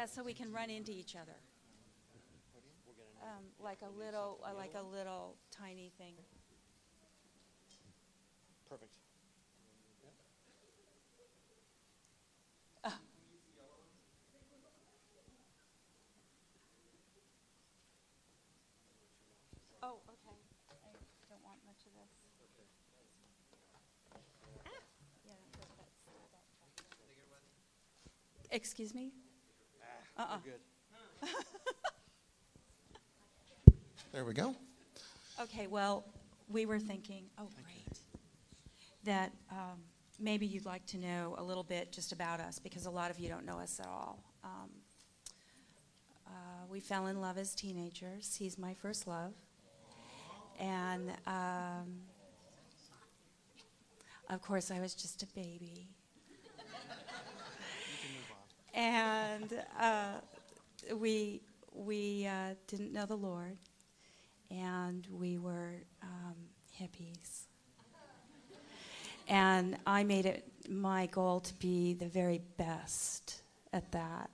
That's so we can run into each other. Um, like a little, uh, like a little tiny thing. Perfect. Oh, okay. I don't want much of this. Ah, yeah, that- that's- that- Excuse me? Uh-uh. Good. there we go. Okay, well, we were thinking, oh, great, that um, maybe you'd like to know a little bit just about us, because a lot of you don't know us at all. Um, uh, we fell in love as teenagers. He's my first love. And um, of course, I was just a baby. And uh, we we uh, didn't know the Lord, and we were um, hippies. And I made it my goal to be the very best at that.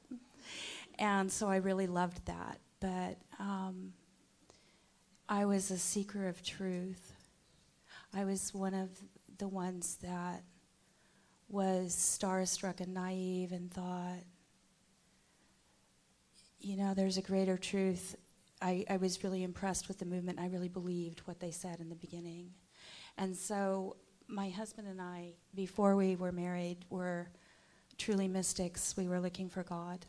And so I really loved that. But um, I was a seeker of truth. I was one of the ones that was starstruck and naive and thought, you know, there's a greater truth. I, I was really impressed with the movement. I really believed what they said in the beginning. And so my husband and I, before we were married, were truly mystics. We were looking for God.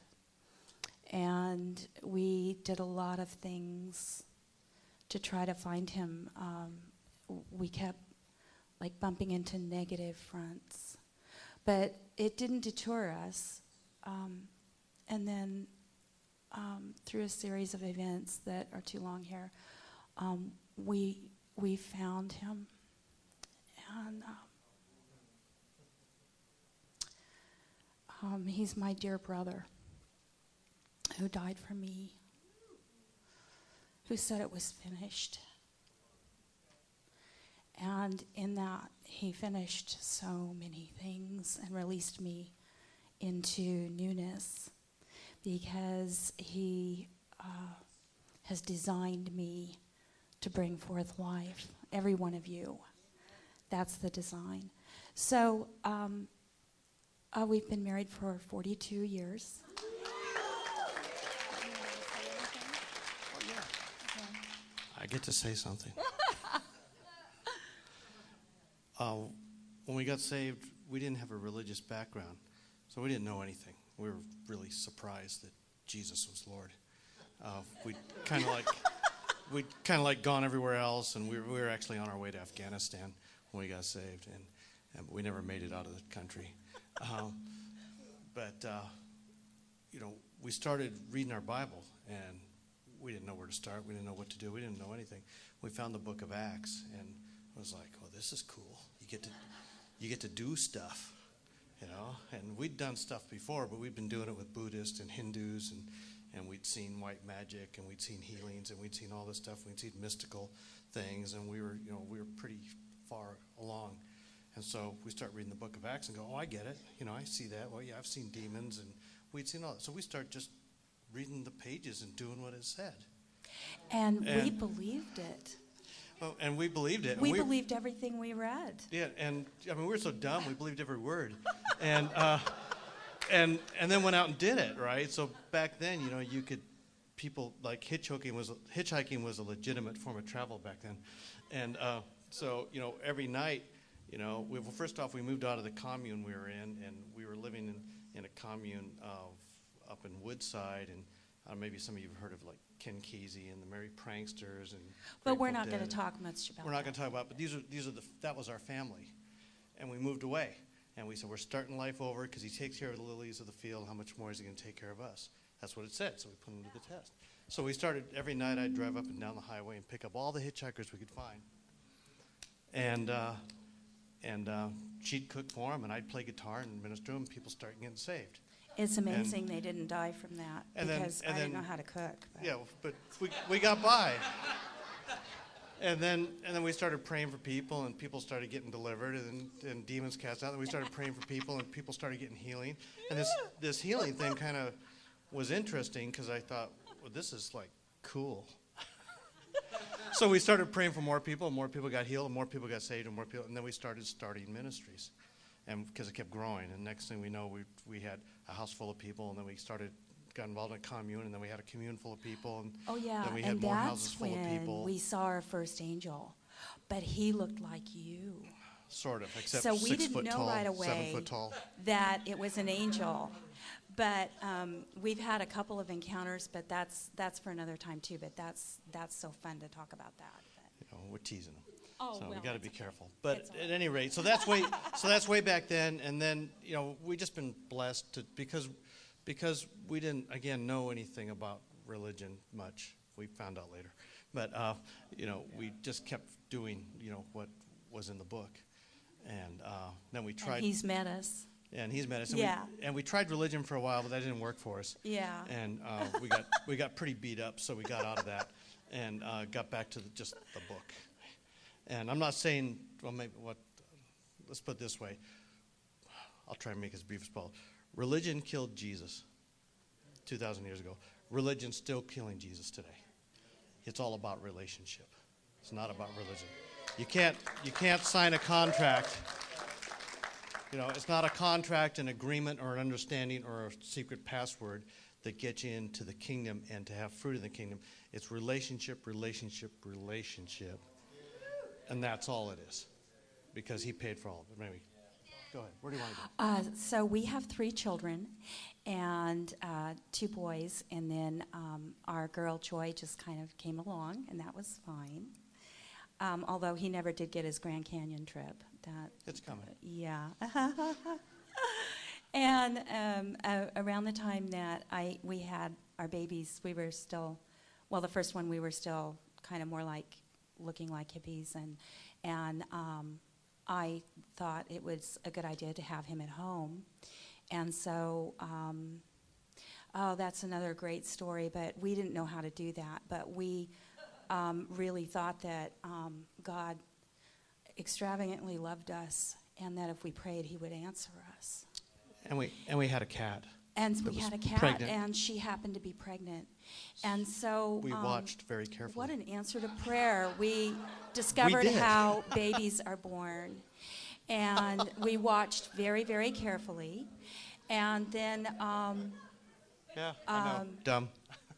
And we did a lot of things to try to find him. Um, we kept like bumping into negative fronts. But it didn't deter us. Um, and then um, through a series of events that are too long here, um, we we found him, and um, um, he's my dear brother who died for me, who said it was finished. And in that, he finished so many things and released me into newness because he uh, has designed me to bring forth life. Every one of you. That's the design. So um, uh, we've been married for 42 years. I get to say something. uh, when we got saved, we didn't have a religious background, so we didn't know anything. We were really surprised that Jesus was Lord. Uh, we kind of like we'd kind of like gone everywhere else, and we were, we were actually on our way to Afghanistan when we got saved, and, and we never made it out of the country. Um, but uh, you know, we started reading our Bible, and we didn't know where to start. We didn't know what to do. We didn't know anything. We found the Book of Acts, and it was like, well, this is cool. You get to you get to do stuff." You know, and we'd done stuff before, but we'd been doing it with Buddhists and Hindus and and we'd seen white magic and we'd seen healings and we'd seen all this stuff. We'd seen mystical things and we were, you know, we were pretty far along. And so we start reading the book of Acts and go, oh, I get it. You know, I see that. Well, yeah, I've seen demons and we'd seen all that. So we start just reading the pages and doing what it said. And, we believed it. Oh, and we believed it. and We believed everything we read. Yeah, and I mean, we were so dumb, we believed every word. And, uh, and, and then went out and did it, right? So back then, you know, you could, people, like hitchhiking was, hitchhiking was a legitimate form of travel back then. And uh, so, you know, every night, you know, we, well, first off, we moved out of the commune we were in, and we were living in, in a commune of, up in Woodside, and uh, maybe some of you have heard of like Ken Kesey and the Merry Pranksters and. But we're not going to talk much about We're not going to talk about, but these are these are the that was our family, and we moved away, and we said we're starting life over because he takes care of the lilies of the field. How much more is he going to take care of us? That's what it said. So we put him to the test. So we started every night. I'd drive up and down the highway and pick up all the hitchhikers we could find, and uh, and uh, she'd cook for them, and I'd play guitar and minister to them. And people started getting saved. It's amazing they didn't die from that And then- because and I didn't then- know how to cook. but- Yeah, but we, we got by. And then and then we started praying for people, and people started getting delivered, and, and demons cast out. And we started praying for people, and people started getting healing. And this this healing thing kind of was interesting because I thought, well, this is like cool. so we started praying for more people, and more people got healed, and more people got saved, and more people, and then we started starting ministries, and because it kept growing, and next thing we know, we we had a house full of people, and then we started got involved in a commune, and then we had a commune full of people, and Oh, yeah. then we had and more houses full of people, we saw our first angel. But he looked like you. sort of, except So we six didn't foot know tall, right seven away. foot tall. that it was an angel. But um, we've had a couple of encounters, but that's that's for another time too. But that's that's so fun to talk about that. But, You know, we're teasing them. Oh, so we well, got to be okay. careful. But at any rate, so that's way so that's way back then, and then you know we just been blessed to because because we didn't again know anything about religion much. We found out later, but uh, you know we just kept doing you know what was in the book, and uh, then we tried and he's met us. and he's met us. And Yeah. We, and we tried religion for a while, but that didn't work for us. Yeah. And uh, we got we got pretty beat up, so we got out of that and uh, got back to the, just the book. And I'm not saying well, maybe what. Let's put it this way. I'll try and make as brief as possible. Religion killed Jesus 2,000 years ago. Religion's still killing Jesus today. It's all about relationship. It's not about religion. You can't you can't sign a contract you know, it's not a contract, an agreement, or an understanding, or a secret password that gets you into the kingdom and to have fruit in the kingdom. It's relationship, relationship, relationship. And that's all it is. Because he paid for all of it. Maybe. Go ahead. Where do you want to go? Uh, so we have three children, and uh, two boys, and then um, our girl Joy just kind of came along, and that was fine. Um, although he never did get his Grand Canyon trip. That It's coming. Yeah. and um, uh, around the time that I we had our babies, we were still, well, the first one we were still kind of more like looking like hippies, and and um, I thought it was a good idea to have him at home, and so. Um, Oh, that's another great story, but we didn't know how to do that. But we um, really thought that um, God extravagantly loved us and that if we prayed, He would answer us. And we, and we had a cat. And we had a cat, pregnant. and she happened to be pregnant. And so. We um, watched very carefully. What an answer to prayer. We discovered did. how babies are born. And we watched very, very carefully. And then. Um, yeah, I know. um, Dumb.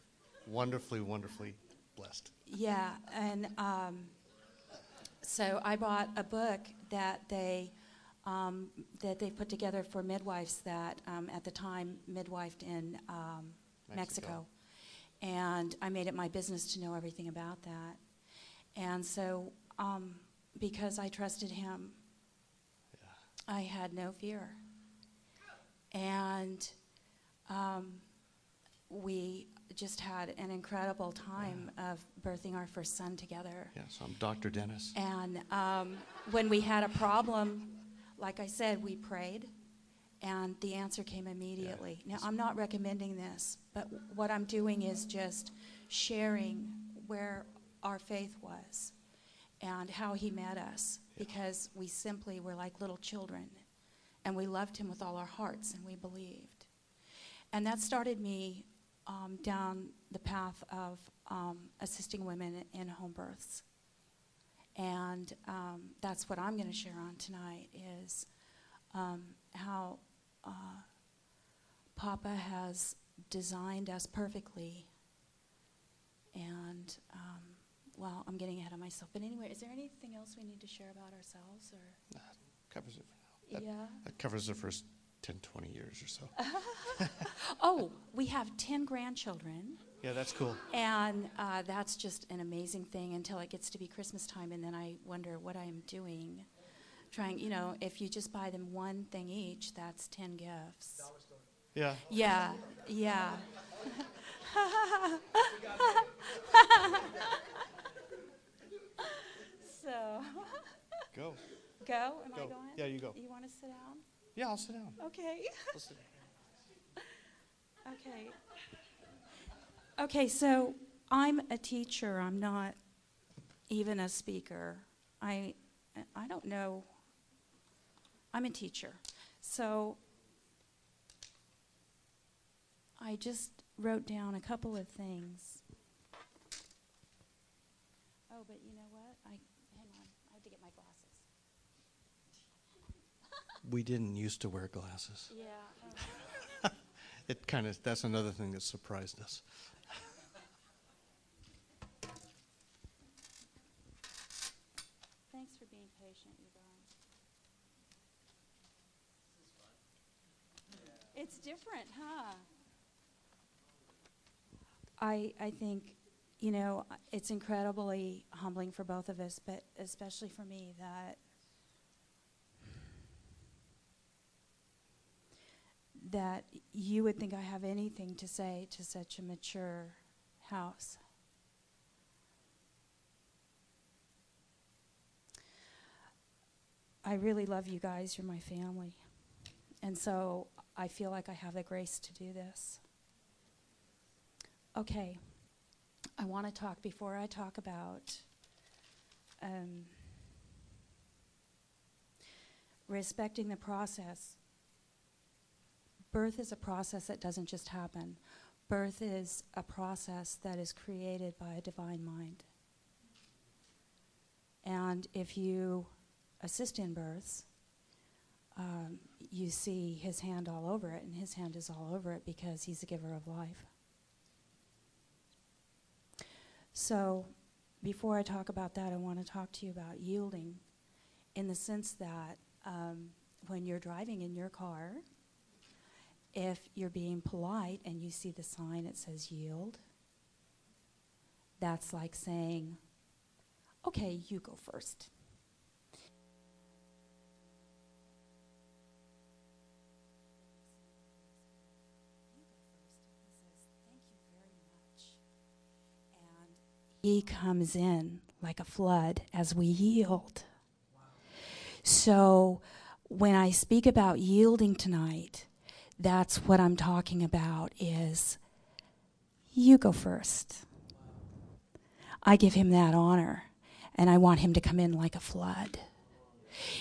wonderfully, wonderfully blessed. Yeah, and um, so I bought a book that they um, that they put together for midwives that um, at the time midwifed in um, Mexico. Mexico. and I made it my business to know everything about that. And so, um, because I trusted him, Yeah. I had no fear, and um, we just had an incredible time of birthing our first son together. Yeah, so I'm Dr. Dennis. And um, when we had a problem, like I said, we prayed, and the answer came immediately. Now, I'm not recommending this, but what I'm doing is just sharing where our faith was and how he met us, because we simply were like little children, and we loved him with all our hearts, and we believed. And that started me um, down the path of um, assisting women in home births. And um, that's what I'm going to share on tonight is um, how uh, Papa has designed us perfectly. And, um, well, I'm getting ahead of myself. But anyway, is there anything else we need to share about ourselves? Or That covers it for now. That, Yeah. that covers the first 10, 20 years or so. Oh, we have 10 grandchildren. Yeah, that's cool. And uh, that's just an amazing thing until it gets to be Christmas time, and then I wonder what I'm doing. Trying, you know, if you just buy them one thing each, that's 10 gifts. Yeah. Yeah, yeah. so, Go. go? Am I going? Yeah, you go. You want to sit down? Yeah, I'll sit down. Okay. Sit down. Okay. Okay, so I'm a teacher. I'm not even a speaker. I I don't know. I'm a teacher. So I just wrote down a couple of things. Oh, but you know what? I hang on. I have to get my glasses. We didn't used to wear glasses. Yeah. Oh. It kind of, that's another thing that surprised us. Thanks for being patient, you guys. It's different, huh? I I think, you know, it's incredibly humbling for both of us, but especially for me that that you would think I have anything to say to such a mature house. I really love you guys. You're my family. And so I feel like I have the grace to do this. Okay. I want to talk, before I talk about um, respecting the process, birth is a process that doesn't just happen. Birth is a process that is created by a divine mind. And if you assist in births, um, you see his hand all over it, and his hand is all over it because he's the giver of life. So, before I talk about that, I want to talk to you about yielding in the sense that um, when you're driving in your car, if you're being polite and you see the sign that says yield, that's like saying, okay, you go first. He comes in like a flood as we yield. So when I speak about yielding tonight, that's what I'm talking about is you go first. I give him that honor and I want him to come in like a flood.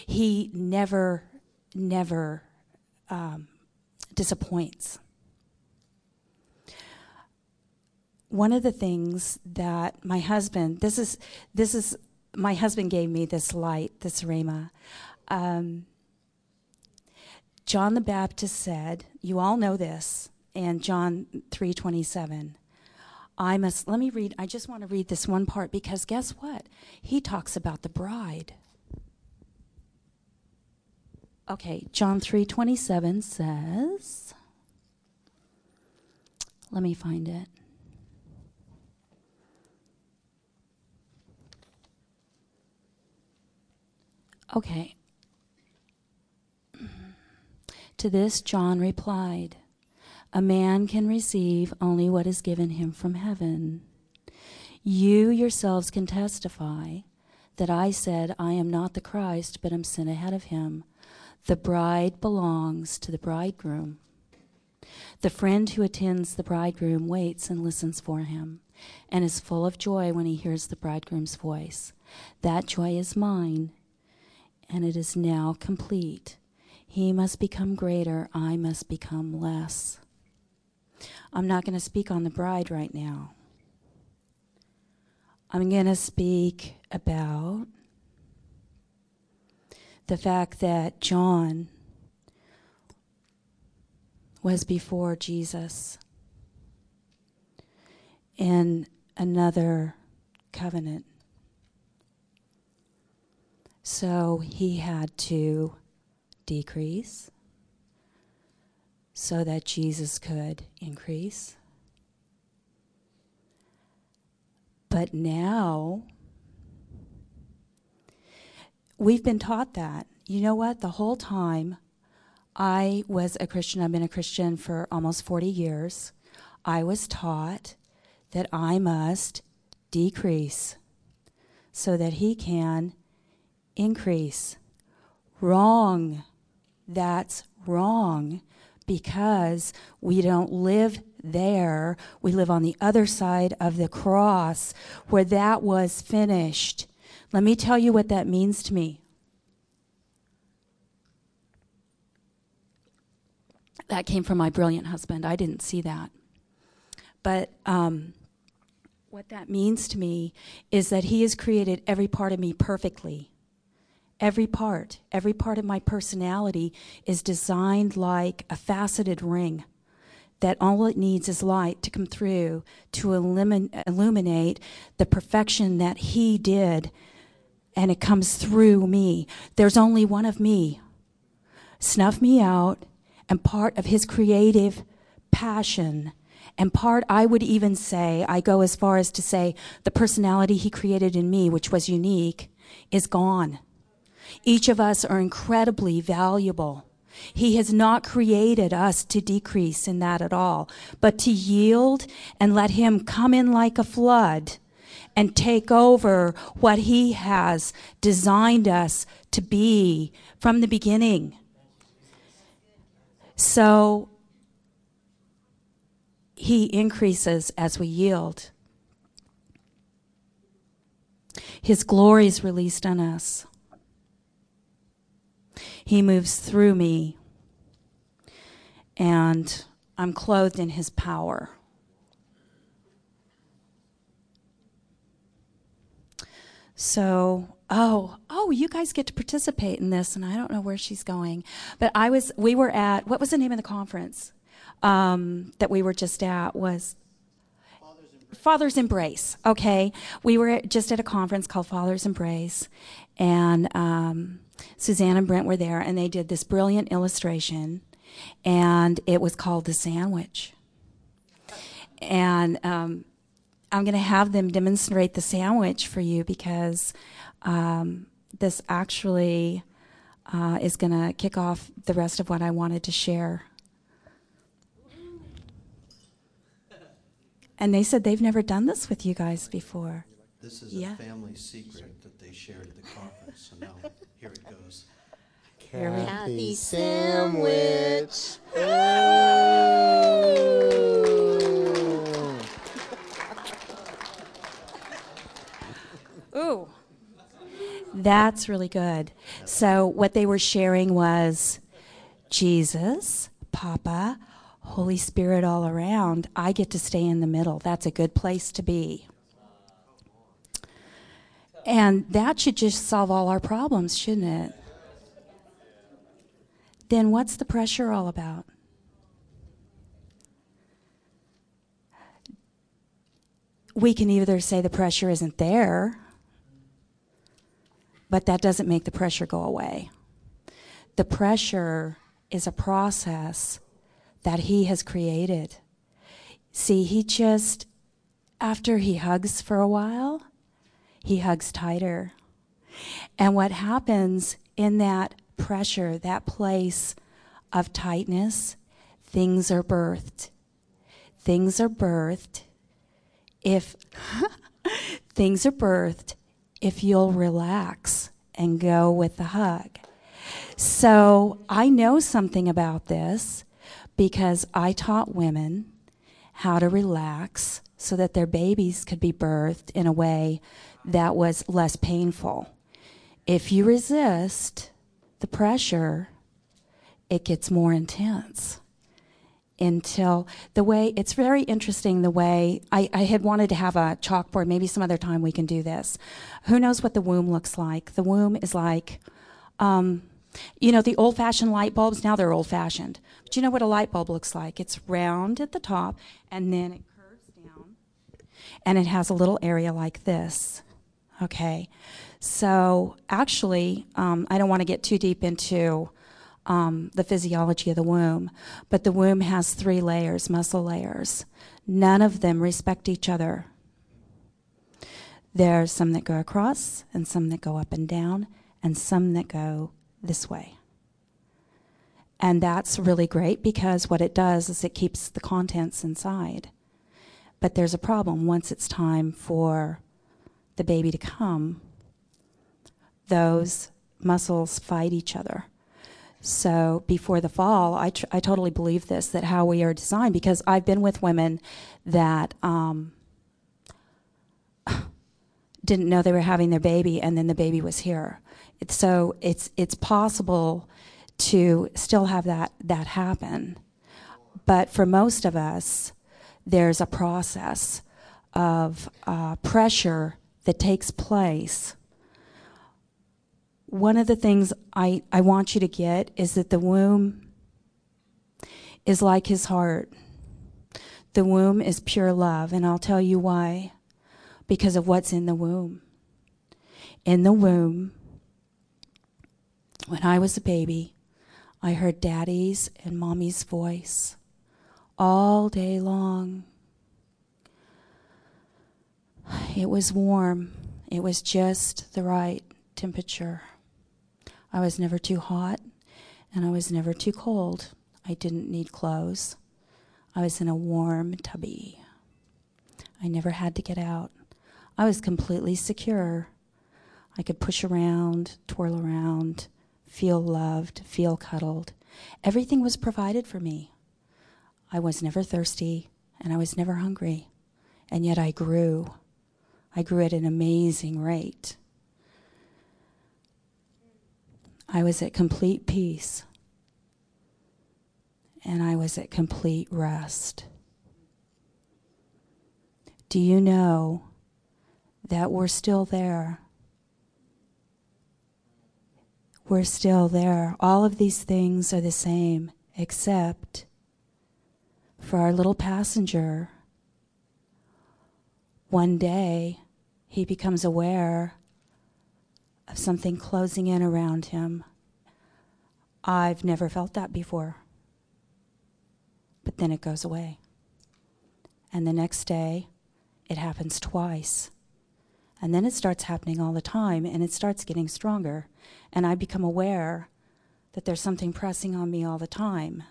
He never, never um, disappoints. One of the things that my husband this is this is my husband gave me this light this rhema. Um, john the baptist said you all know this and john 327 i must let me read i just want to read this one part because guess what? He talks about the bride. Okay john 327 says let me find it Okay. To this, John replied, A man can receive only what is given him from heaven. You yourselves can testify that I said, I am not the Christ, but am sent ahead of him. The bride belongs to the bridegroom. The friend who attends the bridegroom waits and listens for him, and is full of joy when he hears the bridegroom's voice. That joy is mine and it is now complete. He must become greater, I must become less. I'm not going to speak on the bride right now. I'm going to speak about the fact that John was before Jesus in another covenant. So he had to decrease so that Jesus could increase. But now, we've been taught that. You know what? The whole time I was a Christian, I've been a Christian for almost 40 years, I was taught that I must decrease so that He can increase. Wrong. That's wrong because we don't live there. We live on the other side of the cross where that was finished. Let me tell you what that means to me. That came from my brilliant husband. I didn't see that. But um, what that means to me is that He has created every part of me perfectly. Every part, every part of my personality is designed like a faceted ring that all it needs is light to come through to illumin- illuminate the perfection that He did, and it comes through me. There's only one of me. Snuff me out, and part of His creative passion. And part, I would even say, I go as far as to say, the personality He created in me, which was unique, is gone. Each of us are incredibly valuable. He has not created us to decrease in that at all, but to yield and let Him come in like a flood and take over what He has designed us to be from the beginning. So He increases as we yield. His glory is released on us. He moves through me, and I'm clothed in His power. So, oh, oh, you guys get to participate in this, and I don't know where she's going, but I was, we were at, what was the name of the conference um, that we were just at? Was Father's Embrace. Okay, we were just at a conference called Father's Embrace, and um, Suzanne and Brent were there, and they did this brilliant illustration, and it was called The Sandwich. And um, I'm going to have them demonstrate the sandwich for you because um, this actually uh, is going to kick off the rest of what I wanted to share. And they said they've never done this with you guys before. This is Yeah. a family secret that they shared at the conference, so now here it goes. Kathy sandwich. Ooh. That's really good. So, what they were sharing was Jesus, Papa, Holy Spirit all around. I get to stay in the middle. That's a good place to be. And that should just solve all our problems, shouldn't it? Then what's the pressure all about? We can either say the pressure isn't there, but that doesn't make the pressure go away. The pressure is a process that he has created. See, he just, after he hugs for a while, he hugs tighter. And what happens in that pressure, that place of tightness, things are birthed. Things are birthed if things are birthed if you'll relax and go with the hug. So I know something about this because I taught women how to relax so that their babies could be birthed in a way that was less painful. If you resist the pressure, it gets more intense. Until the way it's very interesting the way I, I, had wanted to have a chalkboard maybe some other time we can do this. Who knows what the womb looks like? The womb is like um, you know the old-fashioned light bulbs now they're old-fashioned. But you know what a light bulb looks like? It's round at the top and then it curves down and it has a little area like this okay so actually um, i don't want to get too deep into um, the physiology of the womb. But the womb has three layers, muscle layers. None of them respect each other. There's some that go across, and some that go up and down, and some that go this way. And that's really great because what it does is it keeps the contents inside. But there's a problem once it's time for the baby to come, those muscles fight each other. So before the fall, I, tr- I totally believe this that how we are designed because I've been with women that um, didn't know they were having their baby and then the baby was here. So it's it's possible to still have that that happen, But for most of us, there's a process of uh, pressure that takes place. One of the things I, I want you to get is that the womb is like his heart. The womb is pure love, and I'll tell you why. Because of what's in the womb. In the womb, when I was a baby, I heard daddy's and mommy's voice all day long. It was warm. It was just the right temperature. I was never too hot and I was never too cold. I didn't need clothes. I was in a warm tubby. I never had to get out. I was completely secure. I could push around, twirl around, feel loved, feel cuddled. Everything was provided for me. I was never thirsty and I was never hungry. And yet I grew. I grew at an amazing rate. I was at complete peace. And I was at complete rest. Do you know that we're still there? We're still there. All of these things are the same, except for our little passenger. One day, he becomes aware of something closing in around him. I've never felt that before. But then it goes away. And the next day, it happens twice. And then it starts happening all the time, and it starts getting stronger. And I become aware that there's something pressing on me all the time.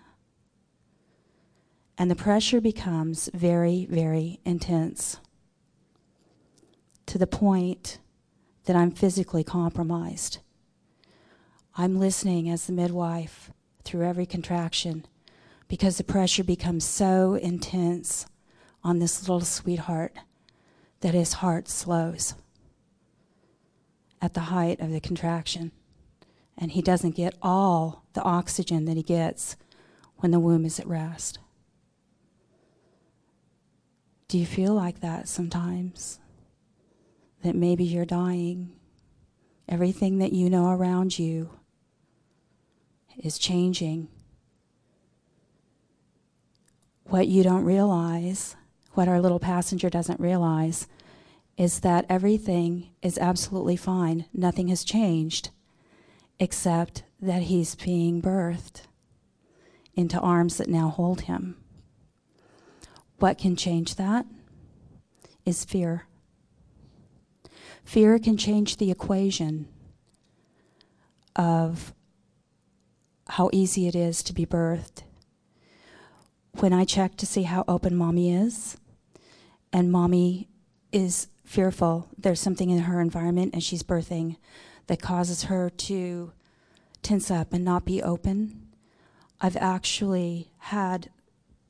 And the pressure becomes very, very intense to the point that I'm physically compromised. I'm listening as the midwife through every contraction because the pressure becomes so intense on this little sweetheart that his heart slows at the height of the contraction. And he doesn't get all the oxygen that he gets when the womb is at rest. Do you feel like that sometimes? That maybe you're dying. Everything that you know around you is changing. What you don't realize, what our little passenger doesn't realize, is that everything is absolutely fine. Nothing has changed except that he's being birthed into arms that now hold him. What can change that is fear. Fear can change the equation of how easy it is to be birthed. When I check to see how open mommy is, and mommy is fearful, there's something in her environment and she's birthing that causes her to tense up and not be open. I've actually had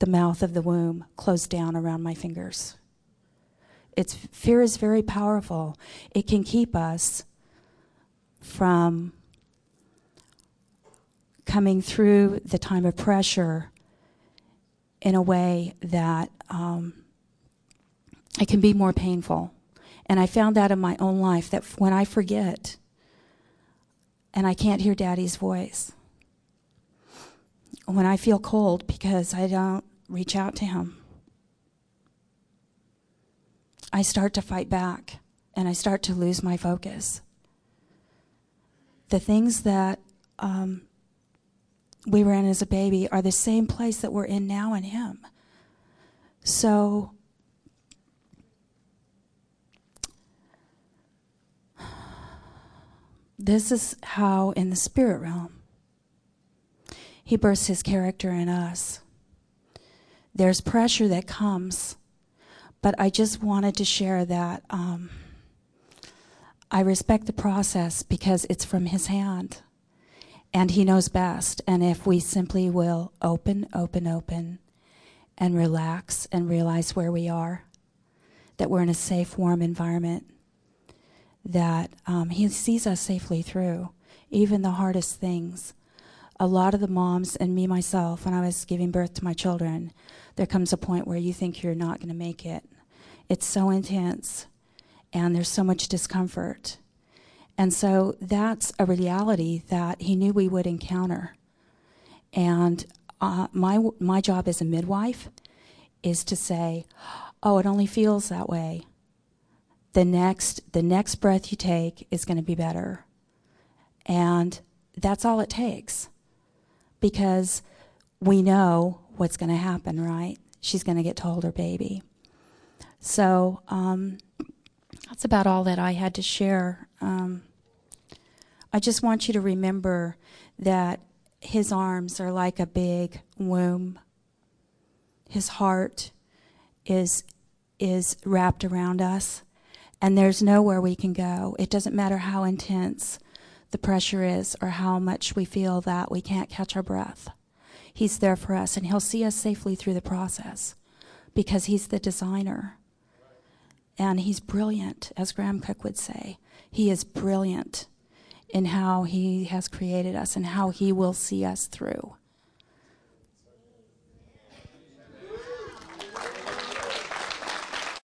the mouth of the womb closed down around my fingers. It's fear is very powerful. It can keep us from coming through the time of pressure in a way that um, it can be more painful. And I found that in my own life that when I forget and I can't hear daddy's voice, when I feel cold because I don't reach out to him. I start to fight back and I start to lose my focus. The things that um, we were in as a baby are the same place that we're in now in Him. So, this is how, in the spirit realm, He bursts His character in us there's pressure that comes. But I just wanted to share that um, I respect the process because it's from His hand. And He knows best. And if we simply will open, open, open, and relax and realize where we are, that we're in a safe, warm environment, that um, He sees us safely through, even the hardest things. A lot of the moms and me myself, when I was giving birth to my children, there comes a point where you think you're not going to make it. It's so intense, and there's so much discomfort. And so that's a reality that he knew we would encounter. And uh, my, my job as a midwife is to say, oh, it only feels that way. The next, the next breath you take is going to be better. And that's all it takes because we know what's going to happen, right? She's going to get to hold her baby. So um, that's about all that I had to share. Um, I just want you to remember that his arms are like a big womb. His heart is is wrapped around us, and there's nowhere we can go. It doesn't matter how intense the pressure is or how much we feel that we can't catch our breath. He's there for us, and He'll see us safely through the process because He's the designer. And He's brilliant, as Graham Cooke would say. He is brilliant in how He has created us and how He will see us through.